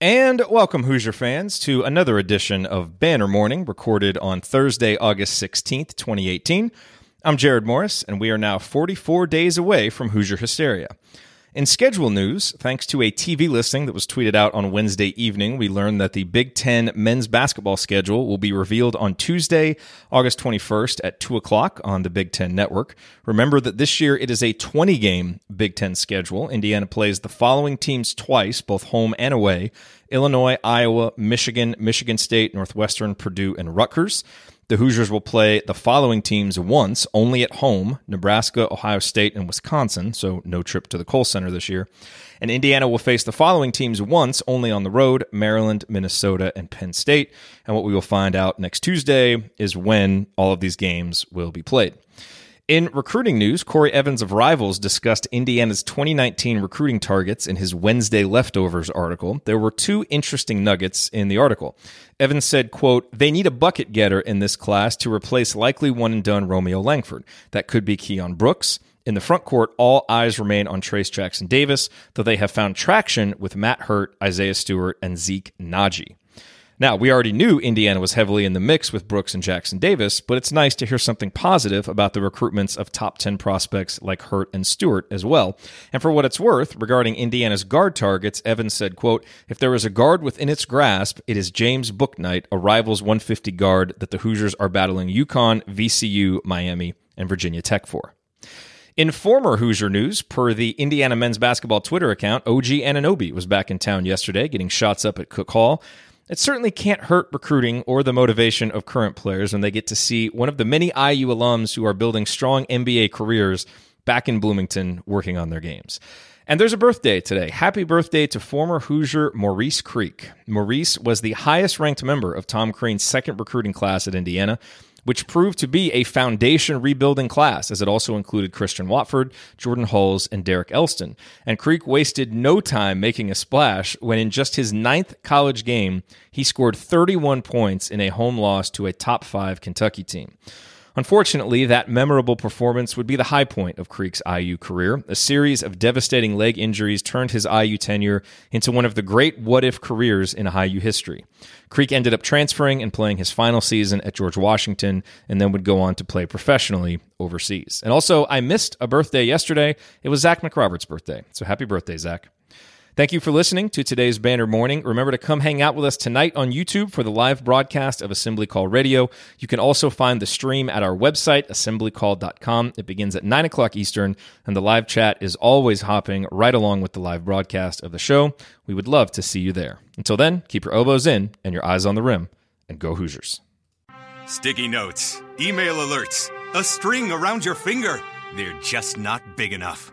And welcome, Hoosier fans, to another edition of Banner Morning, recorded on Thursday, August 16th, 2018. I'm Jared Morris, and we are now 44 days away from Hoosier Hysteria. In schedule news, thanks to a TV listing that was tweeted out on Wednesday evening, we learned that the Big Ten men's basketball schedule will be revealed on Tuesday, August 21st at 2 o'clock on the Big Ten Network. Remember that this year it is a 20 game Big Ten schedule. Indiana plays the following teams twice, both home and away Illinois, Iowa, Michigan, Michigan State, Northwestern, Purdue, and Rutgers. The Hoosiers will play the following teams once, only at home Nebraska, Ohio State, and Wisconsin, so no trip to the Kohl Center this year. And Indiana will face the following teams once, only on the road Maryland, Minnesota, and Penn State. And what we will find out next Tuesday is when all of these games will be played. In recruiting news, Corey Evans of Rivals discussed Indiana's 2019 recruiting targets in his Wednesday Leftovers article. There were two interesting nuggets in the article. Evans said, quote, they need a bucket getter in this class to replace likely one and done Romeo Langford. That could be Keion Brooks. In the front court, all eyes remain on Trayce Jackson Davis, though they have found traction with Matt Hurt, Isaiah Stewart, and Zeke Nnaji. Now, we already knew Indiana was heavily in the mix with Brooks and Jackson Davis, but it's nice to hear something positive about the recruitments of top 10 prospects like Hurt and Stewart as well. And for what it's worth, regarding Indiana's guard targets, Evans said, quote, if there is a guard within its grasp, it is James Bouknight, a Rivals 150 guard that the Hoosiers are battling UConn, VCU, Miami, and Virginia Tech for. In former Hoosier news, per the Indiana men's basketball Twitter account, OG Anunoby was back in town yesterday getting shots up at Cook Hall. It certainly can't hurt recruiting or the motivation of current players when they get to see one of the many IU alums who are building strong NBA careers back in Bloomington working on their games. And there's a birthday today. Happy birthday to former Hoosier Maurice Creek. Maurice was the highest ranked member of Tom Crean's second recruiting class at Indiana which proved to be a foundation rebuilding class, as it also included Christian Watford, Jordan Hulls, and Derek Elston. And Creek wasted no time making a splash when, in just his ninth college game, he scored 31 points in a home loss to a top five Kentucky team. Unfortunately, that memorable performance would be the high point of Creek's IU career. A series of devastating leg injuries turned his IU tenure into one of the great what if careers in IU history. Creek ended up transferring and playing his final season at George Washington and then would go on to play professionally overseas. And also, I missed a birthday yesterday. It was Zach McRoberts' birthday. So happy birthday, Zach. Thank you for listening to today's Banner Morning. Remember to come hang out with us tonight on YouTube for the live broadcast of Assembly Call Radio. You can also find the stream at our website, assemblycall.com. It begins at 9 o'clock Eastern, and the live chat is always hopping right along with the live broadcast of the show. We would love to see you there. Until then, keep your elbows in and your eyes on the rim, and go Hoosiers. Sticky notes, email alerts, a string around your finger. They're just not big enough.